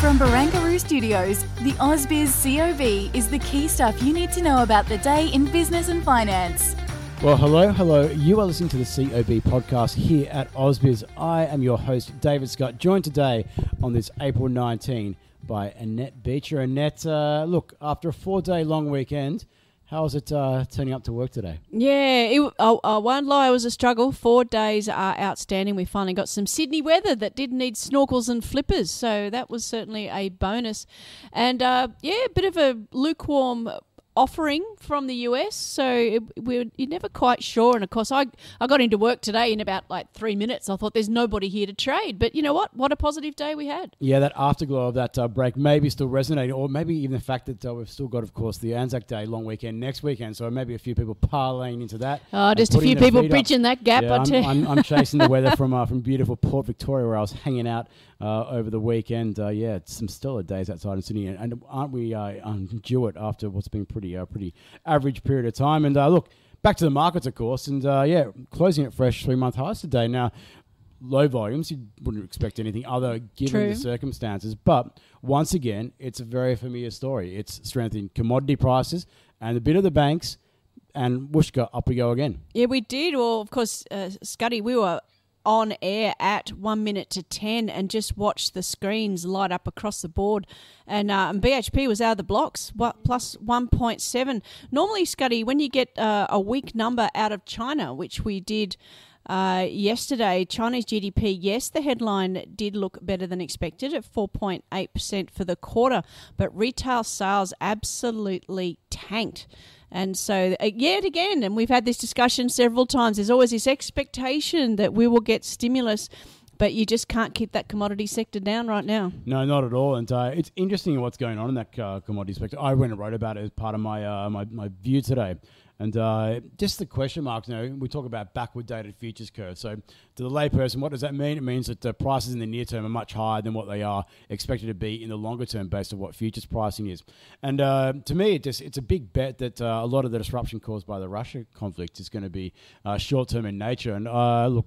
From Barangaroo Studios, the AusBiz COB is the key stuff you need to know about the day in business and finance. Well, hello, hello. You are listening to the COB podcast here at AusBiz. I am your host, David Scott, joined today on this April 19 by Annette Beecher. Annette, uh, look, after a four day long weekend, how is it uh, turning up to work today? Yeah, it, I, won't lie, it was a struggle. Four days are outstanding. We finally got some Sydney weather that didn't need snorkels and flippers, so that was certainly a bonus. And uh, yeah, a bit of a lukewarm offering from the US, so it, we're you're never quite sure. And of course, I I got into work today in about like three minutes. I thought there's nobody here to trade, but you know what? What a positive day we had. Yeah, that afterglow of that uh, break maybe still resonating, or maybe even the fact that uh, we've still got, of course, the Anzac Day long weekend next weekend. So maybe a few people parlaying into that. Oh, just a few people feet up. bridging that gap. Yeah, I'm. I'm, I'm chasing the weather from uh, from beautiful Port Victoria, where I was hanging out uh, over the weekend. Uh, yeah, it's some stellar days outside in Sydney, and, and aren't we uh, um, due it after what's been pretty uh, pretty average period of time? And uh, look, back to the markets, of course, and uh, yeah, closing at fresh three month highs today. Now, low volumes, you wouldn't expect anything other given True. the circumstances, but once again, it's a very familiar story. It's strength in commodity prices and a bit of the banks. And whooshka, up we go again. Yeah, we did. Well, of course, uh, Scuddy, we were on air at one minute to 10 and just watch the screens light up across the board. And, uh, and BHP was out of the blocks, what, plus 1.7. Normally, Scuddy, when you get uh, a weak number out of China, which we did. Uh, yesterday, Chinese GDP, yes, the headline did look better than expected at 4.8% for the quarter, but retail sales absolutely tanked. And so, uh, yet again, and we've had this discussion several times, there's always this expectation that we will get stimulus, but you just can't keep that commodity sector down right now. No, not at all. And uh, it's interesting what's going on in that uh, commodity sector. I went and wrote about it as part of my uh, my, my view today. And uh, just the question marks, you know, we talk about backward dated futures curves. So, to the layperson, what does that mean? It means that the prices in the near term are much higher than what they are expected to be in the longer term based on what futures pricing is. And uh, to me, it just, it's a big bet that uh, a lot of the disruption caused by the Russia conflict is going to be uh, short term in nature. And uh, look,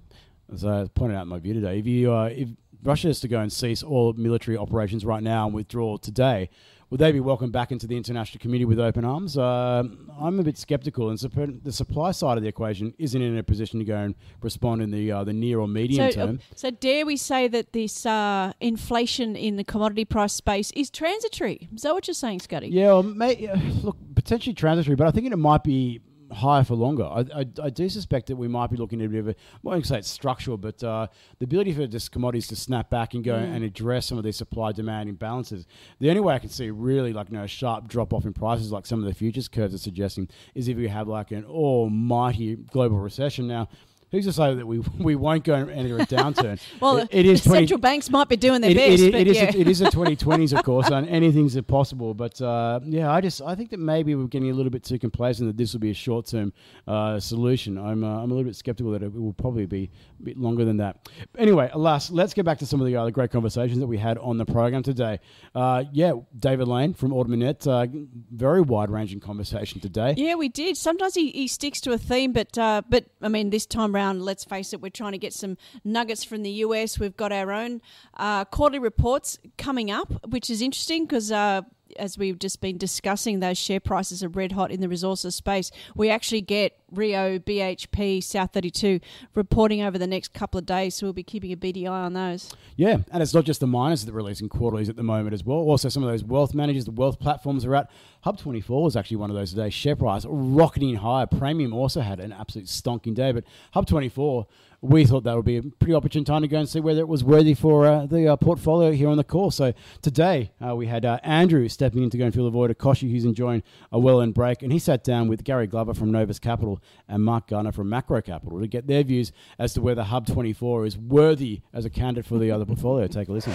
as I pointed out in my view today, if you uh, if Russia is to go and cease all military operations right now and withdraw today, would they be welcomed back into the international community with open arms? Uh, I'm a bit sceptical, and supp- the supply side of the equation isn't in a position to go and respond in the uh, the near or medium So, uh, term. so dare we say that this uh, inflation in the commodity price space is transitory? Is that what you're saying, Scotty? Yeah, well, may, uh, look, potentially transitory, but I think it might be higher for longer. I, I, I do suspect that we might be looking at a bit of a, I won't say it's structural, but uh, the ability for just commodities to snap back and go and address some of these supply demand imbalances. The only way I can see really like you know, a sharp drop off in prices, like some of the futures curves are suggesting, is if you have like an almighty global recession. Now, who's to say that we we won't go into a downturn? Well, it, it is the 20, central banks might be doing their it, best, it, it is yeah. a, it is a 2020s, of course, and anything's possible. But uh, yeah, I just I think that maybe we're getting a little bit too complacent that this will be a short term uh, solution. I'm uh, I'm a little bit skeptical that it will probably be a bit longer than that. Anyway, alas, let's get back to some of the other great conversations that we had on the program today. Uh, yeah, David Lane from Ord Minnett, uh, very wide ranging conversation today. Yeah, we did. Sometimes he, he sticks to a theme, but uh, but I mean, this time round, let's face it, we're trying to get some nuggets from the US. We've got our own uh, quarterly reports coming up, which is interesting because. Uh, as we've just been discussing, those share prices are red hot in the resources space. We actually get Rio, BHP, South 32 reporting over the next couple of days, so we'll be keeping a beady eye on those. Yeah, and it's not just the miners that are releasing quarterlies at the moment as well. Also, some of those wealth managers, the wealth platforms are out. Hub24 was actually one of those today. Share price rocketing higher. Praemium also had an absolute stonking day, but Hub24, we thought that would be a pretty opportune time to go and see whether it was worthy for uh, the uh, portfolio here on the call. So today uh, we had uh, Andrew stepping in to go and fill the void of Koshi, who's enjoying a well-earned break. And he sat down with Gary Glover from Novus Capital and Mark Garner from Macro Capital to get their views as to whether Hub 24 is worthy as a candidate for the other portfolio. Take a listen.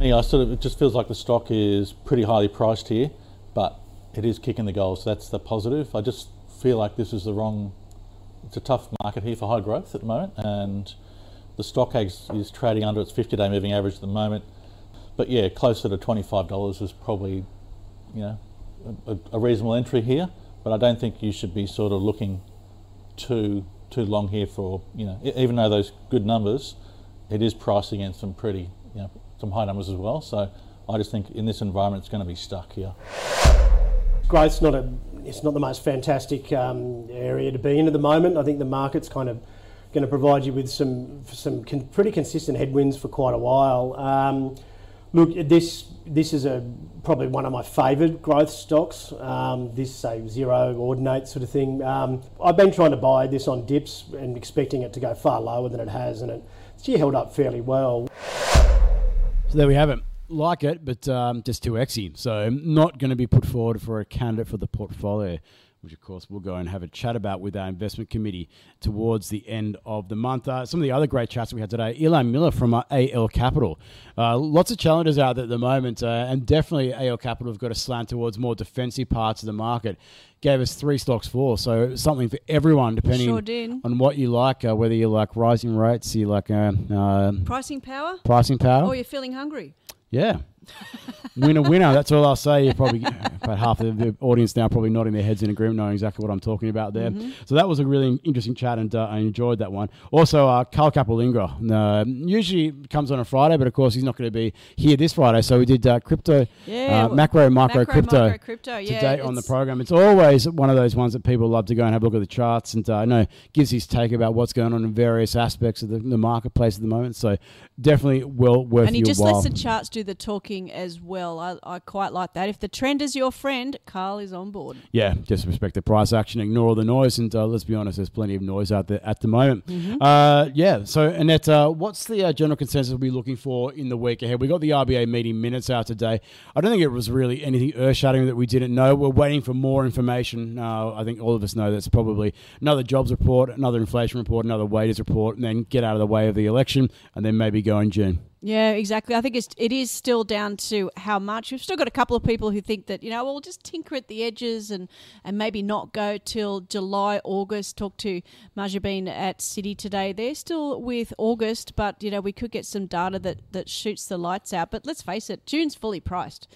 Yeah, I sort of it just feels like the stock is pretty highly priced here, but it is kicking the goals. So that's the positive. I just feel like this is the wrong. It's a tough market here for high growth at the moment, and the stock is, is trading under its 50-day moving average at the moment. But yeah, closer to $25 is probably, you know, a, a reasonable entry here. But I don't think you should be sort of looking too too long here for you know, even though those good numbers, it is priced against some pretty you know some high numbers as well. So I just think in this environment it's going to be stuck here. growth's not a it's not the most fantastic um, area to be in at the moment. I think the market's kind of going to provide you with some some con- pretty consistent headwinds for quite a while. Um, look, this this is a probably one of my favoured growth stocks. Um, this say zero ordinate sort of thing. Um, I've been trying to buy this on dips and expecting it to go far lower than it has, and it, it's held up fairly well. So there we have it. Like it, but um, just too exy. So not going to be put forward for a candidate for the portfolio, which of course we'll go and have a chat about with our investment committee towards the end of the month. Uh, some of the other great chats we had today. Elon Miller from uh, AL Capital. Uh, lots of challenges out there at the moment, uh, and definitely AL Capital have got a slant towards more defensive parts of the market. Gave us three stocks for, so something for everyone, depending Sure on what you like. Uh, whether you like rising rates, you like uh, uh, Pricing power? pricing power. Or you're feeling hungry? Yeah. Winner, winner. That's all I'll say. You probably about half of the audience now probably nodding their heads in agreement, knowing exactly what I'm talking about there. So that was a really interesting chat, and uh, I enjoyed that one. Also, uh, Carl Capolingua. Uh, usually comes on a Friday, but of course he's not going to be here this Friday. So we did uh, crypto, Yeah, uh, macro, micro, macro, crypto. micro, crypto, yeah, Today on the program, it's always one of those ones that people love to go and have a look at the charts, and uh, I know gives his take about what's going on in various aspects of the, the marketplace at the moment. So definitely well worth and he just while. lets the charts do the talking as well. I, I quite like that. If the trend is your friend, Carl is on board. Yeah, just respect the price action, ignore all the noise, and uh, let's be honest, there's plenty of noise out there at the moment. Mm-hmm. Uh, yeah, so Annette, uh, what's the uh, general consensus we're looking for in the week ahead? We got the RBA meeting minutes out today. I don't think it was really anything earth-shattering that we didn't know. We're waiting for more information. Uh, I think all of us know that's probably another jobs report, another inflation report, another wages report, and then get out of the way of the election, and then maybe go in June. Yeah, exactly. I think it's it is still down to how much. We've still got a couple of people who think that you know we'll just tinker at the edges and and maybe not go till July, August. Talk to Majabine at City today. They're still with August, but you know we could get some data that that shoots the lights out. But let's face it, June's fully priced.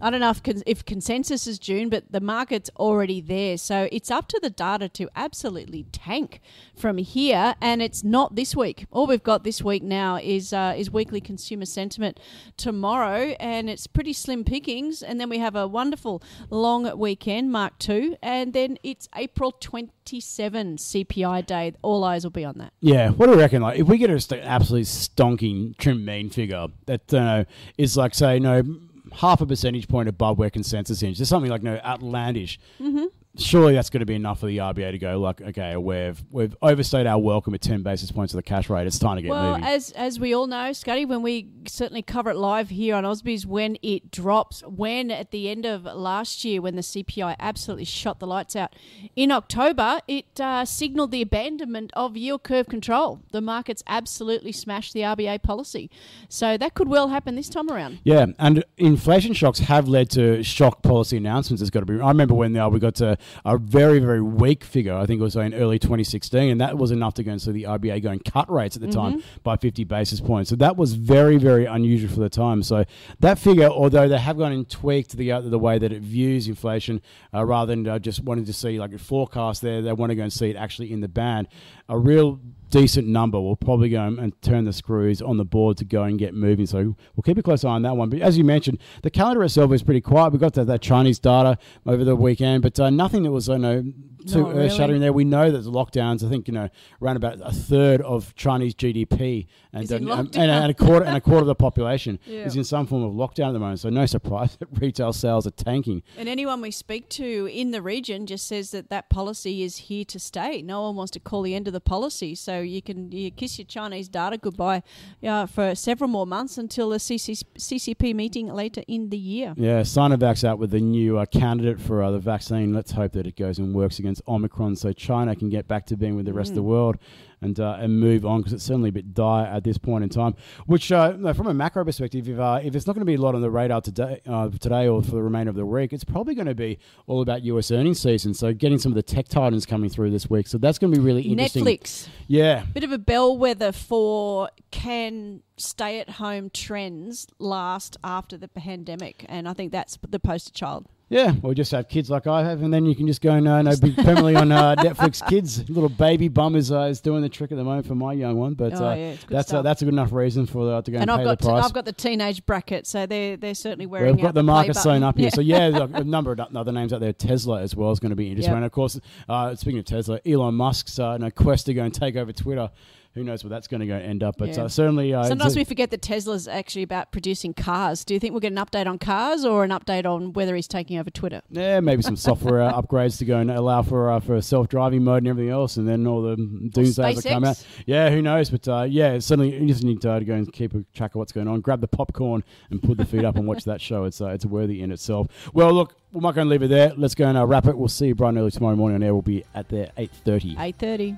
I don't know if, if consensus is June, but the market's already there. So it's up to the data to absolutely tank from here. And it's not this week. All we've got this week now is uh, is weekly consumer sentiment tomorrow, and it's pretty slim pickings. And then we have a wonderful long weekend, Mark two, and then it's April twenty seven CPI day. All eyes will be on that. Yeah, what do you reckon? Like, if we get an absolute stonking trimmed mean figure that uh, is like, say, no, half a percentage point above where consensus is, There's something like no outlandish. Mm-hmm. Surely that's going to be enough for the RBA to go like, okay, we've we've overstayed our welcome at ten basis points of the cash rate. It's time to get Well, moving. as as we all know, Scotty, when we certainly cover it live here on AusBiz, when it drops, when at the end of last year, when the CPI absolutely shot the lights out in October, it uh, signalled the abandonment of yield curve control. The markets absolutely smashed the RBA policy, so that could well happen this time around. Yeah, and inflation shocks have led to shock policy announcements. It's got to be. I remember when uh, we got to a very very weak figure. I think it was in early 2016, and that was enough to go and see the RBA going cut rates at the time by 50 basis points. So that was very very unusual for the time. So that figure, although they have gone and tweaked the uh, the way that it views inflation, uh, rather than uh, just wanting to see like a forecast there, they want to go and see it actually in the band. A real decent number we'll probably go and turn the screws on the board to go and get moving. So we'll keep a close eye on that one. But as you mentioned, the calendar itself is pretty quiet. We got that, that Chinese data over the weekend, but uh, nothing that was I know too Not earth shattering there. We know there's lockdowns. I think you know around about a third of Chinese GDP and uh, and, and, and a quarter and a quarter of the population Yeah. is in some form of lockdown at the moment. So no surprise that retail sales are tanking. And anyone we speak to in the region just says that that policy is here to stay. No one wants to call the end of the policy. So you can you kiss your Chinese data goodbye uh, for several more months until the CC, CCP meeting later in the year. Yeah, Sinovac's out with the new uh, candidate for uh, the vaccine. Let's hope that it goes and works against Omicron so China can get back to being with the rest of the world and uh, and move on because it's certainly a bit dire at this point in time. Which, uh, from a macro perspective, if, uh, if it's not going to be a lot on the radar today, uh, today or for the remainder of the week, it's probably going to be all about US earnings season. So getting some of the tech titans coming through this week. So that's going to be really interesting. Netflix, Yeah. bit of a bellwether for can stay at home trends last after the pandemic. And I think that's the poster child. Yeah, or just have kids like I have, and then you can just go and uh, no, be permanently on uh, Netflix Kids. Little baby bum is, uh, is doing the trick at the moment for my young one, but Oh, uh, yeah, that's uh, that's a good enough reason for uh, to go and, And pay I've got the price. I've got the teenage bracket, so they're they're certainly wearing. We've got the play market sewn up here. Yeah. So, yeah, a number of other names out there. Tesla as well is going to be interesting. Yep. And, of course, uh, speaking of Tesla, Elon Musk's uh, no, quest to go and take over Twitter. Who knows where that's going to go end up. But Yeah. uh, certainly... Uh, Sometimes we forget that Tesla's actually about producing cars. Do you think we'll get an update on cars or an update on whether he's taking over Twitter? Yeah, maybe some software uh, upgrades to go and allow for uh, for self driving mode and everything else, and then all the doomsdays that come out. Yeah, who knows? But uh, yeah, it's certainly you just need to, go and keep a track of what's going on. Grab the popcorn and put the feet up and watch that show. It's uh, it's worthy in itself. Well, look, we're not going to leave it there. Let's go and uh, wrap it. We'll see you bright and early tomorrow morning on air. We'll be at there eight thirty. Eight thirty.